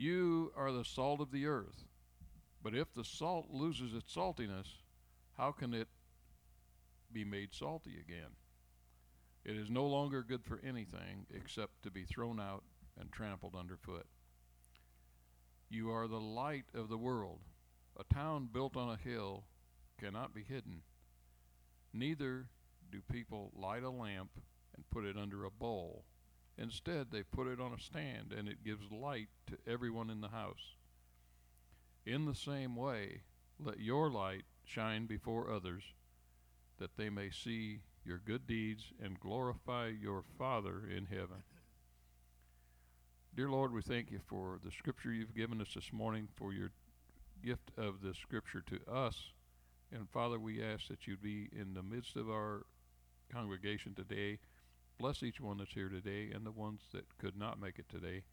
You are the salt of the earth, but if the salt loses its saltiness, how can it be made salty again? It is no longer good for anything except to be thrown out and trampled underfoot. You are the light of the world. A town built on a hill cannot be hidden. Neither do people light a lamp and put it under a bowl. Instead, they put it on a stand and it gives light to everyone in the house. In the same way, let your light shine before others, that they may see your good deeds and glorify your Father in heaven. Dear Lord, we thank you for the scripture you've given us this morning, for your gift of the scripture to us. And Father, we ask that you be in the midst of our congregation today. Bless each one that's here today and the ones that could not make it today.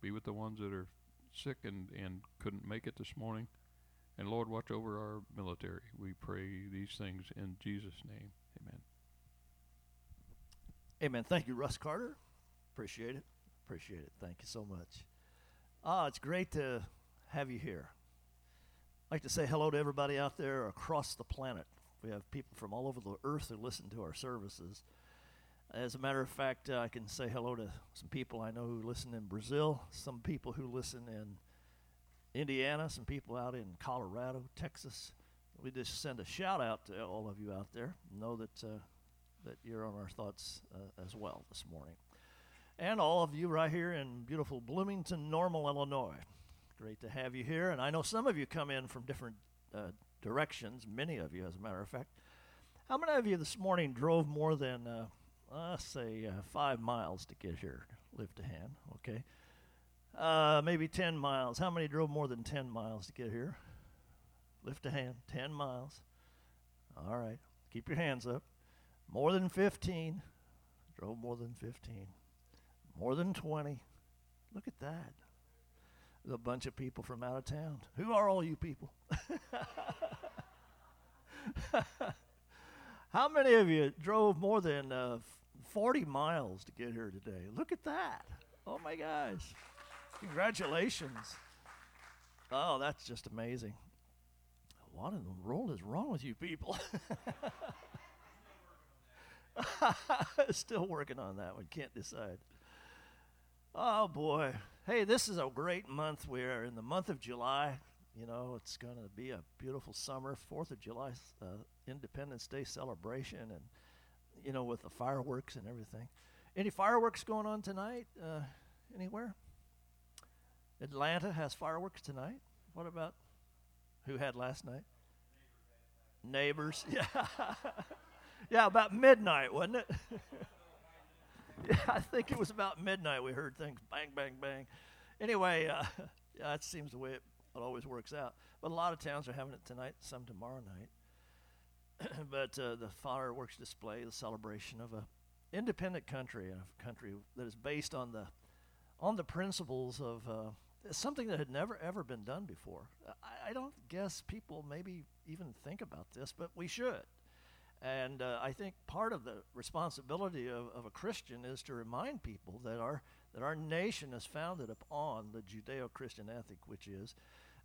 Be with the ones that are sick and, and couldn't make it this morning. And Lord, watch over our military. We pray these things in Jesus' name. Amen. Amen. Thank you, Russ Carter. Appreciate it. Appreciate it. Thank you so much. Ah, it's great to have you here. I'd like to say hello to everybody out there across the planet. We have people from all over the earth who listen to our services. As a matter of fact, uh, I can say hello to some people I know who listen in Brazil, some people who listen in Indiana, some people out in Colorado, Texas. We just send a shout out to all of you out there. Know that uh, that you're on our thoughts uh, as well this morning, and all of you right here in beautiful Bloomington, Normal, Illinois. Great to have you here, and I know some of you come in from different uh, directions. Many of you, as a matter of fact. How many of you this morning drove more than uh, say uh, five miles to get here. Lift a hand, okay? Uh, maybe 10 miles. How many drove more than 10 miles to get here? Lift a hand. 10 miles. All right. Keep your hands up. More than 15. Drove more than 15. More than 20. Look at that. There's a bunch of people from out of town. Who are all you people? How many of you drove more than uh, 40 miles to get here today. Look at that. Oh my gosh. Congratulations. Oh, that's just amazing. What in the world is wrong with you people? Still working on that one. Can't decide. Oh boy. Hey, this is a great month. We're in the month of July. You know, it's going to be a beautiful summer, 4th of July uh, Independence Day celebration. And you know, with the fireworks and everything. Any fireworks going on tonight? Uh, anywhere? Atlanta has fireworks tonight. What about who had last night? Neighbors. Yeah. yeah, about midnight, wasn't it? yeah, I think it was about midnight we heard things bang, bang, bang. Anyway, uh, yeah, that seems the way it, it always works out. But a lot of towns are having it tonight, some tomorrow night. but uh, the fireworks display, the celebration of a independent country, a country that is based on the on the principles of uh, something that had never ever been done before. I, I, don't guess people maybe even think about this, but we should. And uh, I think part of the responsibility of, of a Christian is to remind people that our that our nation is founded upon the Judeo-Christian ethic, which is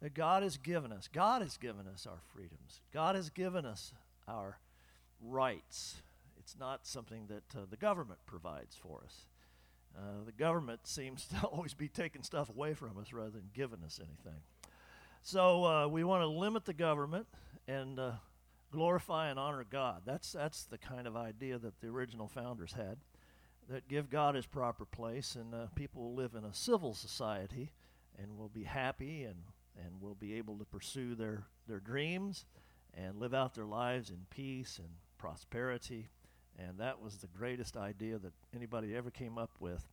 that God has given us. God has given us our freedoms. God has given us our rights. It's not something that uh, the government provides for us. Uh, the government seems to always be taking stuff away from us rather than giving us anything. So uh, we want to limit the government and uh, glorify and honor God. That's that's the kind of idea that the original founders had. That give God his proper place, and uh, people will live in a civil society, and will be happy, and and will be able to pursue their their dreams and live out their lives in peace and prosperity. And that was the greatest idea that anybody ever came up with.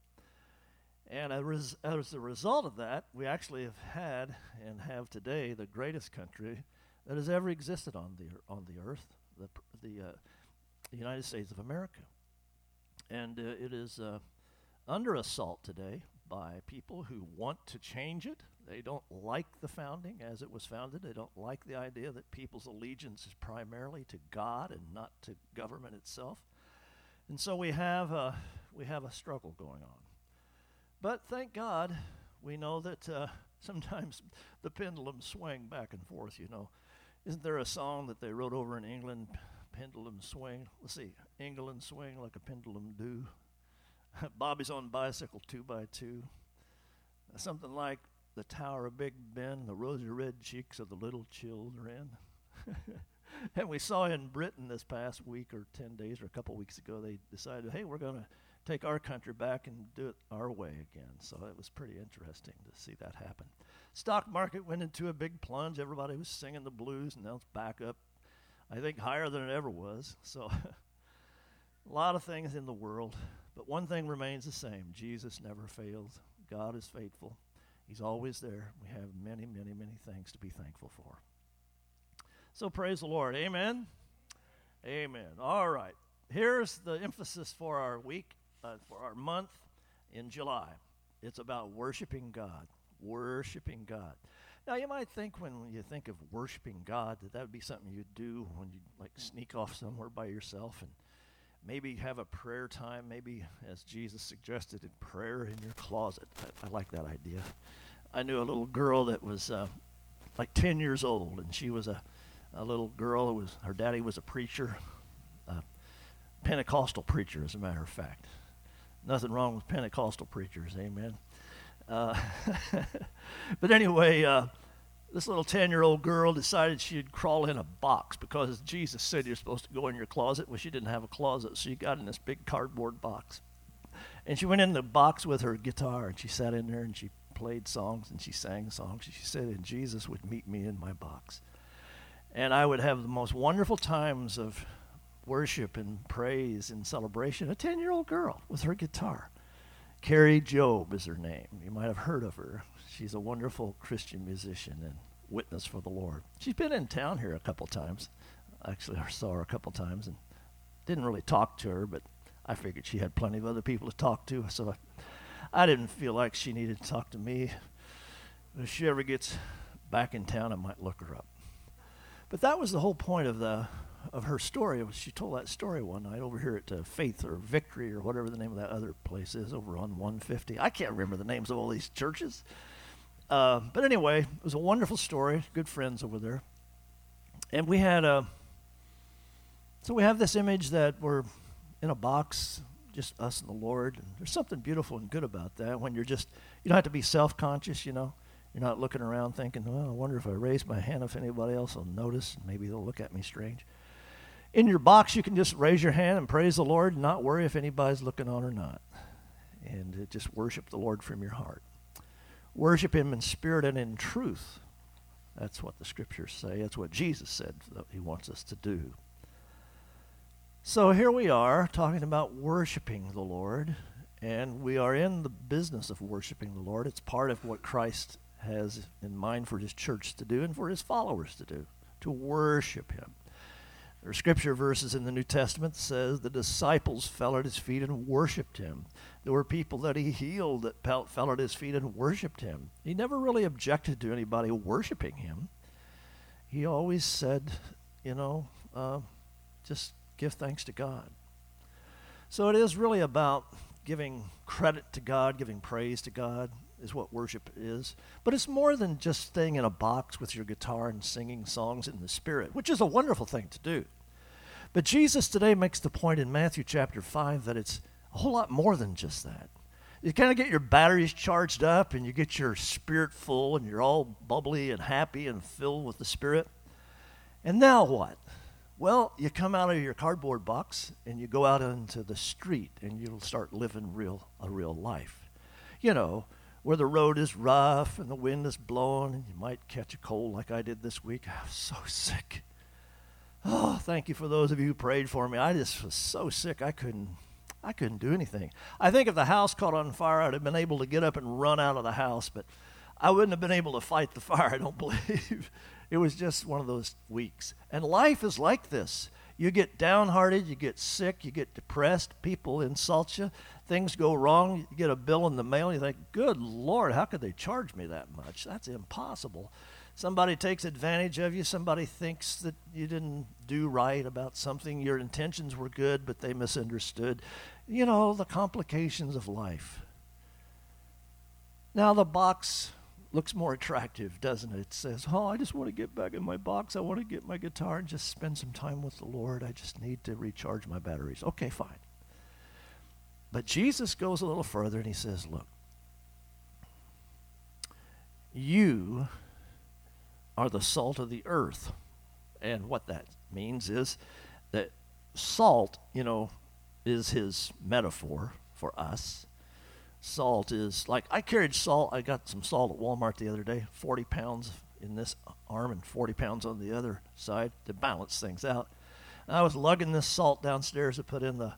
And as, as a result of that, we actually have had and have today the greatest country that has ever existed on the on the earth, the the, uh, the United States of America. And uh, it is uh, under assault today by people who want to change it, they don't like the founding as it was founded. They don't like the idea that people's allegiance is primarily to God and not to government itself. And so we have a, we have a struggle going on. But thank God, we know that uh, sometimes the pendulum swing back and forth, you know. Isn't there a song that they wrote over in England, pendulum swing? Let's see, England swing like a pendulum do. Bobby's on bicycle two by two. Something like the Tower of Big Ben, the rosy red cheeks of the little children. and we saw in Britain this past week or 10 days or a couple weeks ago, they decided, hey, we're going to take our country back and do it our way again. So it was pretty interesting to see that happen. Stock market went into a big plunge. Everybody was singing the blues, and now it's back up, I think, higher than it ever was. So a lot of things in the world. But one thing remains the same Jesus never fails. God is faithful. He's always there. We have many, many, many things to be thankful for. So praise the Lord. Amen. Amen. All right. Here's the emphasis for our week, uh, for our month in July. It's about worshiping God. Worshiping God. Now, you might think when you think of worshiping God that that would be something you'd do when you like sneak off somewhere by yourself and maybe have a prayer time, maybe as Jesus suggested in prayer in your closet. I, I like that idea. I knew a little girl that was uh, like 10 years old, and she was a, a little girl who was, her daddy was a preacher, a Pentecostal preacher, as a matter of fact. Nothing wrong with Pentecostal preachers, amen. Uh, but anyway, uh, this little 10 year old girl decided she'd crawl in a box because Jesus said you're supposed to go in your closet. Well, she didn't have a closet, so she got in this big cardboard box. And she went in the box with her guitar and she sat in there and she played songs and she sang songs. She said, and Jesus would meet me in my box. And I would have the most wonderful times of worship and praise and celebration. A 10 year old girl with her guitar. Carrie Job is her name. You might have heard of her. She's a wonderful Christian musician and witness for the Lord. She's been in town here a couple times. Actually, I saw her a couple times and didn't really talk to her, but I figured she had plenty of other people to talk to, so I, I didn't feel like she needed to talk to me. If she ever gets back in town, I might look her up. But that was the whole point of the of her story. She told that story one night over here at uh, Faith or Victory or whatever the name of that other place is over on 150. I can't remember the names of all these churches. Uh, but anyway, it was a wonderful story. Good friends over there. And we had a. So we have this image that we're in a box, just us and the Lord. And there's something beautiful and good about that when you're just, you don't have to be self conscious, you know. You're not looking around thinking, well, I wonder if I raise my hand if anybody else will notice. Maybe they'll look at me strange. In your box, you can just raise your hand and praise the Lord and not worry if anybody's looking on or not. And uh, just worship the Lord from your heart. Worship Him in spirit and in truth. That's what the scriptures say. That's what Jesus said that He wants us to do. So here we are talking about worshiping the Lord, and we are in the business of worshiping the Lord. It's part of what Christ has in mind for His church to do and for His followers to do, to worship Him. There are scripture verses in the New Testament that says the disciples fell at his feet and worshiped him. There were people that he healed that fell at his feet and worshiped him. He never really objected to anybody worshiping him. He always said, you know, uh, just give thanks to God. So it is really about giving credit to God, giving praise to God, is what worship is. But it's more than just staying in a box with your guitar and singing songs in the Spirit, which is a wonderful thing to do. But Jesus today makes the point in Matthew chapter 5 that it's a whole lot more than just that. You kind of get your batteries charged up and you get your spirit full and you're all bubbly and happy and filled with the Spirit. And now what? Well, you come out of your cardboard box and you go out into the street and you'll start living real a real life. You know, where the road is rough and the wind is blowing and you might catch a cold like I did this week. I was so sick. Oh, thank you for those of you who prayed for me. I just was so sick I couldn't I couldn't do anything. I think if the house caught on fire, I'd have been able to get up and run out of the house, but I wouldn't have been able to fight the fire, I don't believe. It was just one of those weeks. And life is like this. You get downhearted, you get sick, you get depressed, people insult you, things go wrong, you get a bill in the mail, you think, good Lord, how could they charge me that much? That's impossible. somebody takes advantage of you, somebody thinks that you didn't do right about something, your intentions were good, but they misunderstood. You know, the complications of life. Now, the box looks more attractive, doesn't it? It says, Oh, I just want to get back in my box. I want to get my guitar and just spend some time with the Lord. I just need to recharge my batteries. Okay, fine. But Jesus goes a little further and he says, Look, you are the salt of the earth. And what that means is that salt, you know, is his metaphor for us. Salt is like I carried salt. I got some salt at Walmart the other day, 40 pounds in this arm and 40 pounds on the other side to balance things out. And I was lugging this salt downstairs to put in the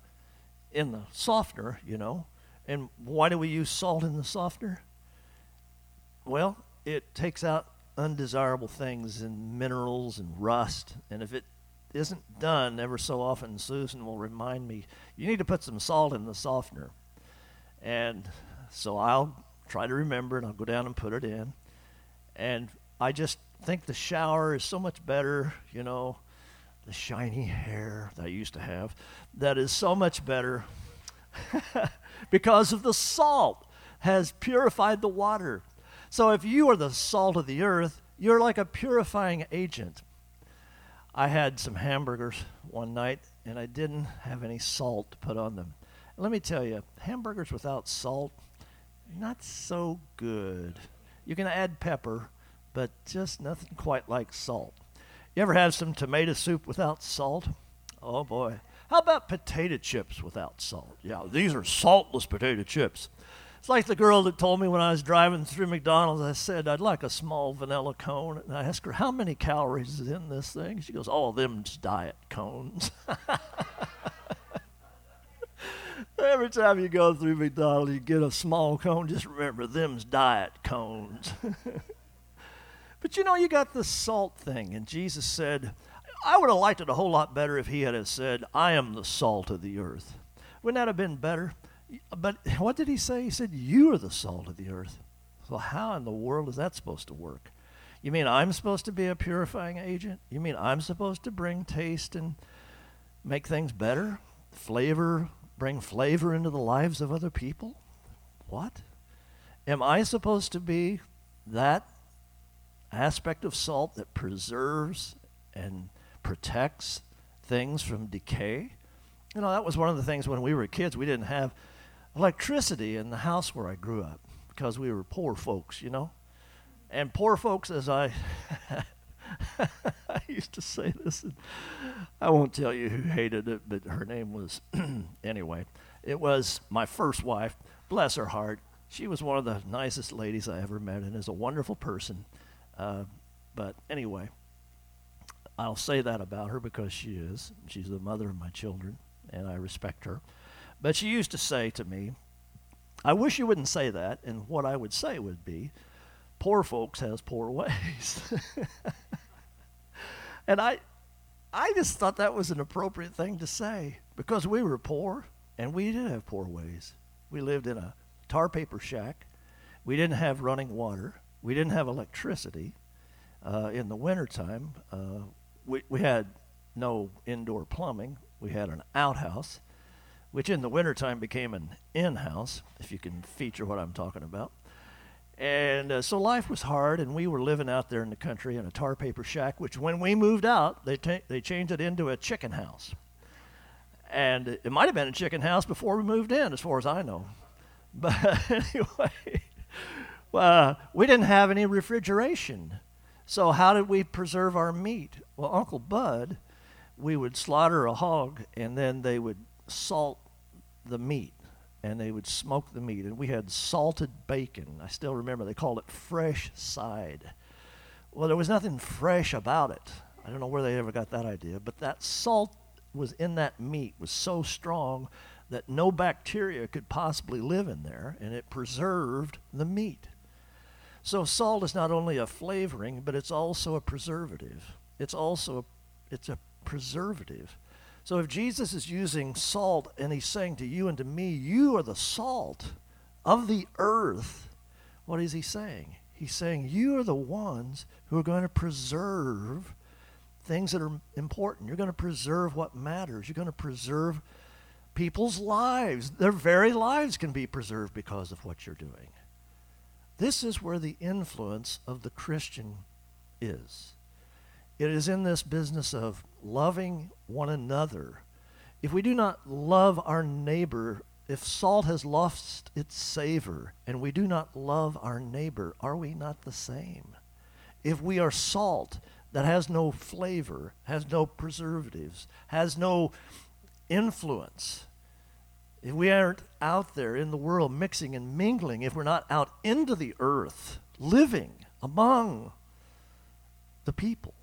in the softener, you know. And why do we use salt in the softener? Well, it takes out undesirable things and minerals and rust. And if it isn't done ever so often, Susan will remind me, you need to put some salt in the softener. And so I'll try to remember and I'll go down and put it in. And I just think the shower is so much better, you know, the shiny hair that I used to have, that is so much better because of the salt has purified the water. So if you are the salt of the earth, you're like a purifying agent. I had some hamburgers one night and I didn't have any salt to put on them. Let me tell you, hamburgers without salt, not so good. You can add pepper, but just nothing quite like salt. You ever had some tomato soup without salt? Oh boy. How about potato chips without salt? Yeah, these are saltless potato chips. It's like the girl that told me when I was driving through McDonald's, I said, I'd like a small vanilla cone. And I asked her, How many calories is in this thing? She goes, All of them's diet cones. Every time you go through McDonald's, you get a small cone. Just remember, them's diet cones. but you know, you got the salt thing. And Jesus said, I would have liked it a whole lot better if he had said, I am the salt of the earth. Wouldn't that have been better? But what did he say? He said, You are the salt of the earth. So, how in the world is that supposed to work? You mean I'm supposed to be a purifying agent? You mean I'm supposed to bring taste and make things better? Flavor, bring flavor into the lives of other people? What? Am I supposed to be that aspect of salt that preserves and protects things from decay? You know, that was one of the things when we were kids, we didn't have electricity in the house where I grew up because we were poor folks, you know. And poor folks, as I, I used to say this, And I won't tell you who hated it, but her name was, anyway, it was my first wife. Bless her heart. She was one of the nicest ladies I ever met and is a wonderful person. Uh, but anyway, I'll say that about her because she is. She's the mother of my children, and I respect her. But she used to say to me, I wish you wouldn't say that. And what I would say would be, poor folks has poor ways. and I, I just thought that was an appropriate thing to say because we were poor and we did have poor ways. We lived in a tar paper shack. We didn't have running water. We didn't have electricity. Uh, in the wintertime, uh, we, we had no indoor plumbing. We had an outhouse which in the wintertime became an in house, if you can feature what I'm talking about. And uh, so life was hard, and we were living out there in the country in a tar paper shack, which when we moved out, they, they changed it into a chicken house. And it might have been a chicken house before we moved in, as far as I know. But anyway, uh, we didn't have any refrigeration. So, how did we preserve our meat? Well, Uncle Bud, we would slaughter a hog, and then they would salt the meat and they would smoke the meat. And we had salted bacon. I still remember they called it fresh side. Well, there was nothing fresh about it. I don't know where they ever got that idea, but that salt was in that meat was so strong that no bacteria could possibly live in there, and it preserved the meat. So salt is not only a flavoring, but it's also a preservative. It's also a, it's a preservative. So if Jesus is using salt and he's saying to you and to me, you are the salt of the earth, what is he saying? He's saying you are the ones who are going to preserve things that are important. You're going to preserve what matters. You're going to preserve people's lives. Their very lives can be preserved because of what you're doing. This is where the influence of the Christian is. It is in this business of loving one another. If we do not love our neighbor, if salt has lost its savor and we do not love our neighbor, are we not the same? If we are salt that has no flavor, has no preservatives, has no influence, if we aren't out there in the world mixing and mingling, if we're not out into the earth, living among the people,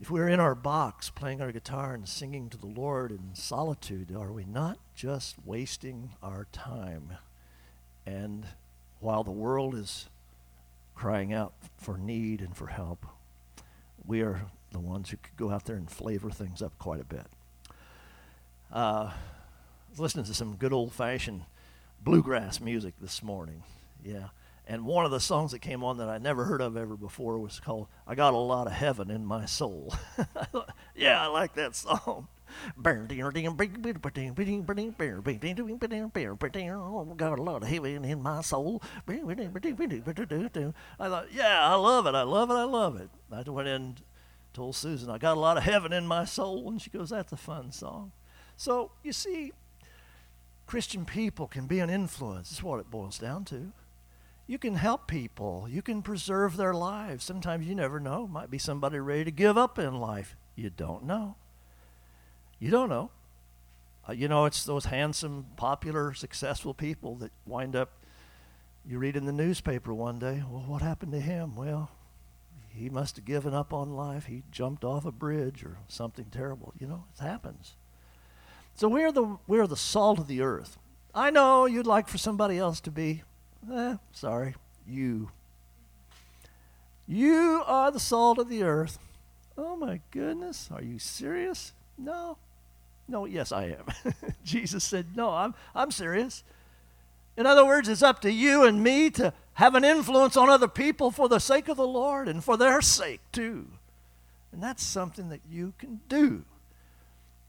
if we're in our box playing our guitar and singing to the Lord in solitude, are we not just wasting our time? And while the world is crying out for need and for help, we are the ones who could go out there and flavor things up quite a bit. Uh, listening to some good old fashioned bluegrass music this morning. Yeah. And one of the songs that came on that I never heard of ever before was called I Got a Lot of Heaven in My Soul. yeah, I like that song. I got a lot of heaven in my soul. I thought, yeah, I love it. I love it. I love it. I went in, told Susan, I got a lot of heaven in my soul. And she goes, that's a fun song. So, you see, Christian people can be an influence. That's what it boils down to. You can help people. You can preserve their lives. Sometimes you never know. Might be somebody ready to give up in life. You don't know. You don't know. Uh, you know, it's those handsome, popular, successful people that wind up. You read in the newspaper one day, well, what happened to him? Well, he must have given up on life. He jumped off a bridge or something terrible. You know, it happens. So we're the we're the salt of the earth. I know you'd like for somebody else to be. Eh, sorry, you. You are the salt of the earth. Oh my goodness, are you serious? No. No, yes, I am. Jesus said, No, I'm, I'm serious. In other words, it's up to you and me to have an influence on other people for the sake of the Lord and for their sake, too. And that's something that you can do.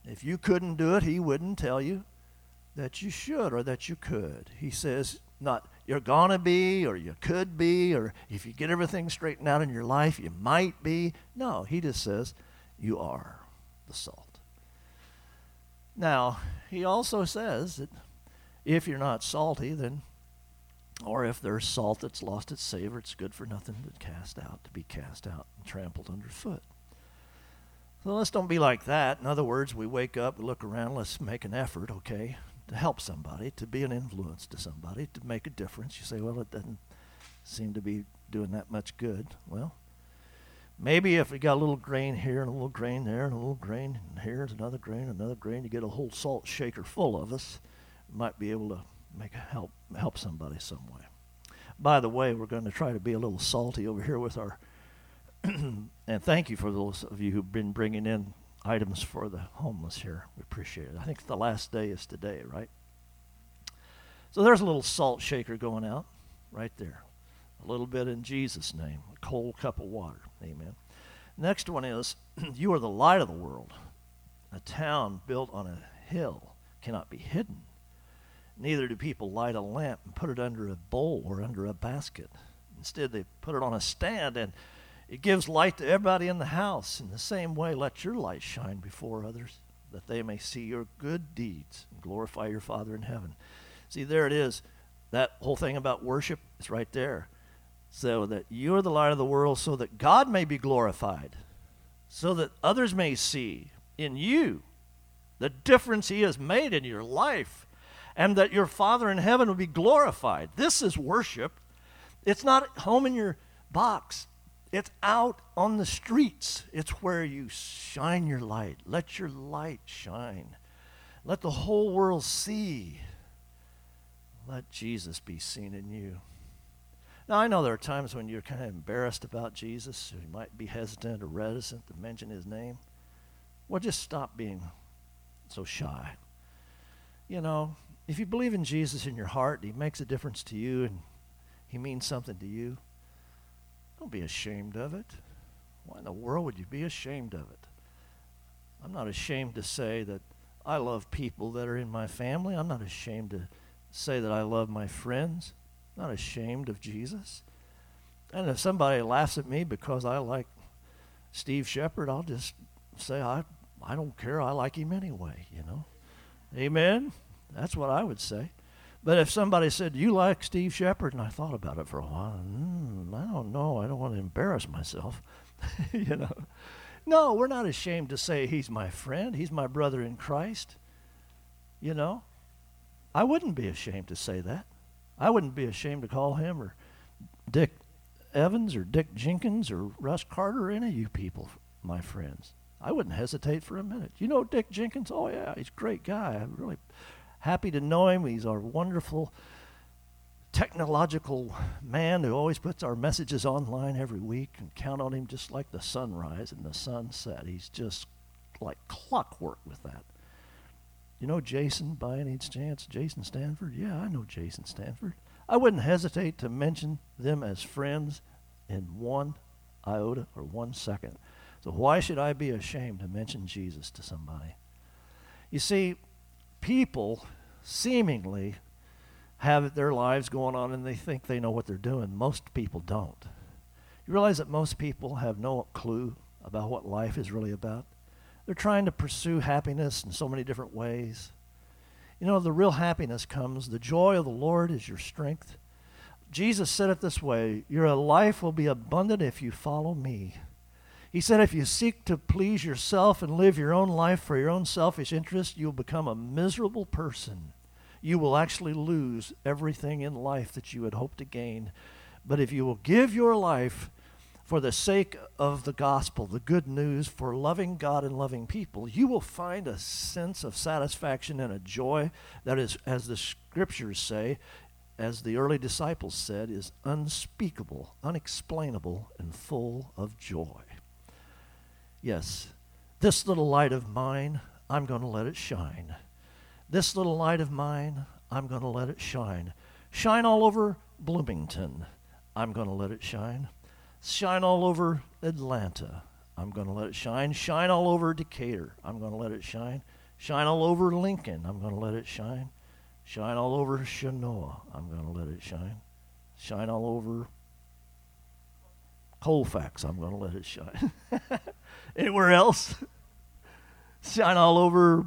If you couldn't do it, He wouldn't tell you that you should or that you could. He says, not you're going to be or you could be or if you get everything straightened out in your life, you might be. No, He just says, you are the salt. Now, he also says that if you're not salty, then, or if there's salt that's lost its savor, it's good for nothing but cast out, to be cast out and trampled underfoot. So let's don't be like that. In other words, we wake up, we look around, let's make an effort, okay, to help somebody, to be an influence to somebody, to make a difference. You say, well, it doesn't seem to be doing that much good. Well, Maybe if we got a little grain here and a little grain there and a little grain here and another grain, another grain, you get a whole salt shaker full of us, might be able to make help help somebody some way. By the way, we're going to try to be a little salty over here with our and thank you for those of you who've been bringing in items for the homeless here. We appreciate it. I think the last day is today, right? So there's a little salt shaker going out right there. A little bit in Jesus' name, a cold cup of water. Amen. Next one is You are the light of the world. A town built on a hill cannot be hidden. Neither do people light a lamp and put it under a bowl or under a basket. Instead, they put it on a stand and it gives light to everybody in the house. In the same way, let your light shine before others, that they may see your good deeds and glorify your Father in heaven. See, there it is. That whole thing about worship is right there so that you're the light of the world, so that God may be glorified, so that others may see in you the difference He has made in your life, and that your Father in heaven will be glorified. This is worship. It's not home in your box, it's out on the streets. It's where you shine your light. Let your light shine. Let the whole world see. Let Jesus be seen in you. Now, I know there are times when you're kind of embarrassed about Jesus, you might be hesitant or reticent to mention his name. Well, just stop being so shy. You know, if you believe in Jesus in your heart, he makes a difference to you, and he means something to you, don't be ashamed of it. Why in the world would you be ashamed of it? I'm not ashamed to say that I love people that are in my family. I'm not ashamed to say that I love my friends. I'm not ashamed of Jesus. And if somebody laughs at me because I like Steve Shepard, I'll just say I I don't care. I like him anyway, you know. Amen. That's what I would say. But if somebody said, You like Steve Shepard, and I thought about it for a while, mm, I don't know. I don't want to embarrass myself. you know. No, we're not ashamed to say he's my friend. He's my brother in Christ. You know. I wouldn't be ashamed to say that. I wouldn't be ashamed to call him or Dick Evans or Dick Jenkins or Russ Carter or any of you people my friends. I wouldn't hesitate for a minute. You know Dick Jenkins? Oh, yeah, he's a great guy. I'm really happy to know him. He's our wonderful technological man who always puts our messages online every week and count on him just like the sunrise and the sunset. He's just like clockwork with that. You know Jason by any chance? Jason Stanford? Yeah, I know Jason Stanford. I wouldn't hesitate to mention them as friends in one iota or one second. So why should I be ashamed to mention Jesus to somebody? You see, people seemingly have their lives going on and they think they know what they're doing. Most people don't. You realize that most people have no clue about what life is really about? They're trying to pursue happiness in so many different ways. You know, the real happiness comes, the joy of the Lord is your strength. Jesus said it this way Your life will be abundant if you follow me. He said, if you seek to please yourself and live your own life for your own selfish interest, you'll become a miserable person. You will actually lose everything in life that you had hoped to gain. But if you will give your life for the sake of the gospel, the good news, for loving God and loving people, you will find a sense of satisfaction and a joy that is, as the scriptures say, as the early disciples said, is unspeakable, unexplainable, and full of joy. Yes, this little light of mine, I'm going to let it shine. This little light of mine, I'm going to let it shine. Shine all over Bloomington. I'm going to let it shine. Shine all over Atlanta. I'm going to let it shine. Shine all over Decatur. I'm going to let it shine. Shine all over Lincoln. I'm going to let it shine. Shine all over Chenoa. I'm going to let it shine. Shine all over Colfax. I'm going to let it shine. Anywhere else? Shine all over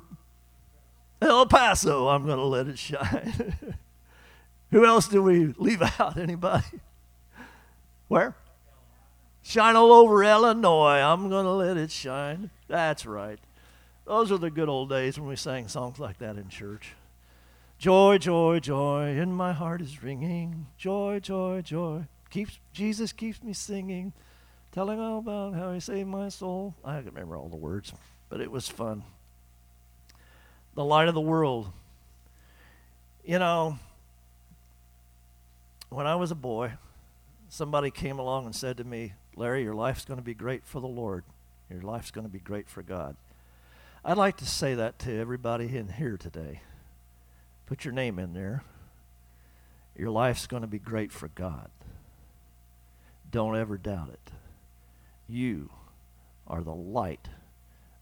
El Paso. I'm going to let it shine. Who else do we leave out? Anybody? Where? Shine all over Illinois. I'm going to let it shine. That's right. Those are the good old days when we sang songs like that in church. Joy, joy, joy, in my heart is ringing. Joy, joy, joy. Keeps Jesus keeps me singing telling all about how he saved my soul. I can remember all the words, but it was fun. The light of the world. You know, when I was a boy, somebody came along and said to me, Larry, your life's going to be great for the Lord. Your life's going to be great for God. I'd like to say that to everybody in here today. Put your name in there. Your life's going to be great for God. Don't ever doubt it. You are the light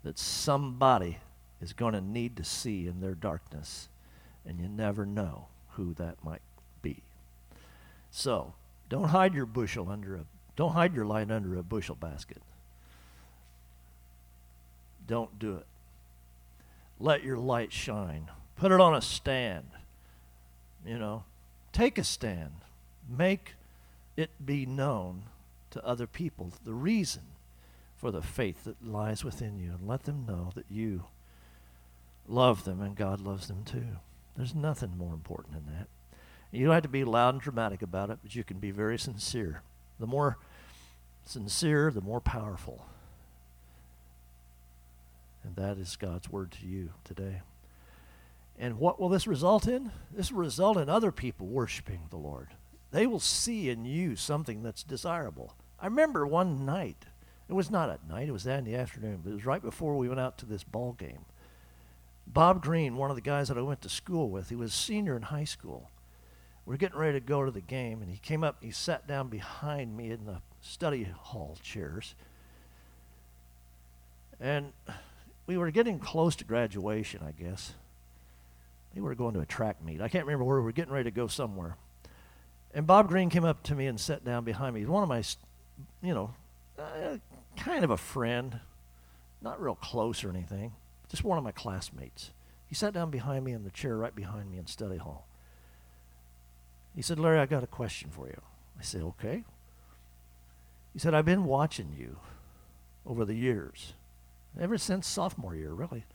that somebody is going to need to see in their darkness, and you never know who that might be. So, don't hide your bushel under a don't hide your light under a bushel basket. Don't do it. Let your light shine. Put it on a stand. You know, take a stand. Make it be known to other people the reason for the faith that lies within you and let them know that you love them and God loves them too. There's nothing more important than that. You don't have to be loud and dramatic about it, but you can be very sincere. The more sincere, the more powerful. And that is God's word to you today. And what will this result in? This will result in other people worshiping the Lord. They will see in you something that's desirable. I remember one night, it was not at night, it was that in the afternoon, but it was right before we went out to this ball game. Bob Green, one of the guys that I went to school with, he was a senior in high school. we're getting ready to go to the game, and he came up. He sat down behind me in the study hall chairs, and we were getting close to graduation, I guess. We were going to a track meet. I can't remember where we were getting ready to go somewhere. And Bob Green came up to me and sat down behind me. He's one of my, you know, uh, kind of a friend, not real close or anything, just one of my classmates. He sat down behind me in the chair right behind me in study hall. He said, Larry, I got a question for you. I said, okay. He said, I've been watching you over the years, ever since sophomore year, really.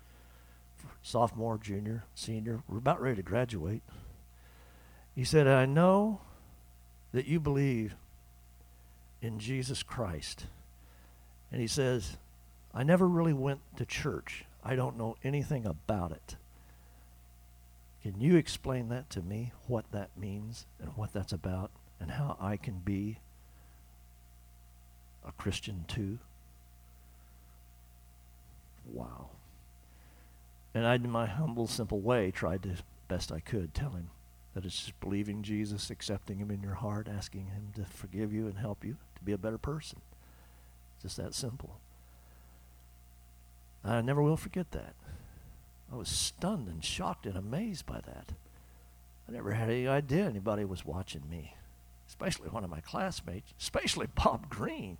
Sophomore, junior, senior, we're about ready to graduate. He said, I know that you believe in Jesus Christ. And he says, I never really went to church. I don't know anything about it. Can you explain that to me, what that means and what that's about, and how I can be a Christian too? Wow. And I, in my humble, simple way, tried to best I could tell him that it's just believing Jesus, accepting Him in your heart, asking Him to forgive you and help you to be a better person. Just that simple. I never will forget that. I was stunned and shocked and amazed by that. I never had any idea anybody was watching me, especially one of my classmates, especially Bob Green.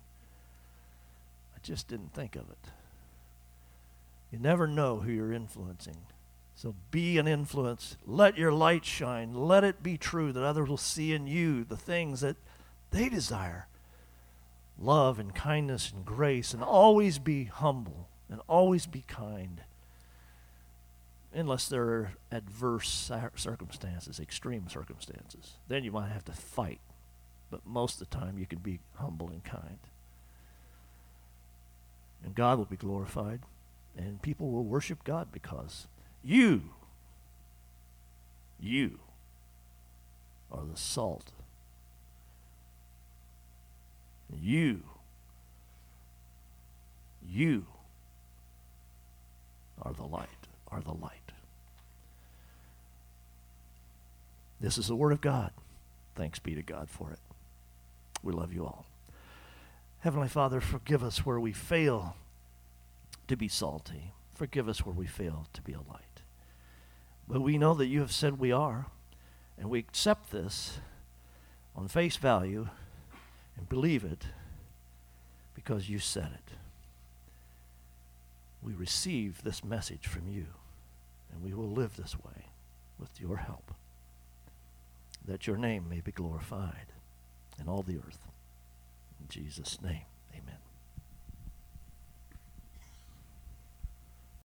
I just didn't think of it. You never know who you're influencing. So be an influence. Let your light shine. Let it be true that others will see in you the things that they desire love and kindness and grace, and always be humble and always be kind. Unless there are adverse circumstances, extreme circumstances. Then you might have to fight. But most of the time, you can be humble and kind. And God will be glorified, and people will worship God because you, you are the salt. You, you are the light, are the light. This is the Word of God. Thanks be to God for it. We love you all. Heavenly Father, forgive us where we fail to be salty. Forgive us where we fail to be a light. But we know that you have said we are, and we accept this on face value and believe it because you said it. We receive this message from you, and we will live this way with your help, that your name may be glorified in all the earth. In Jesus' name.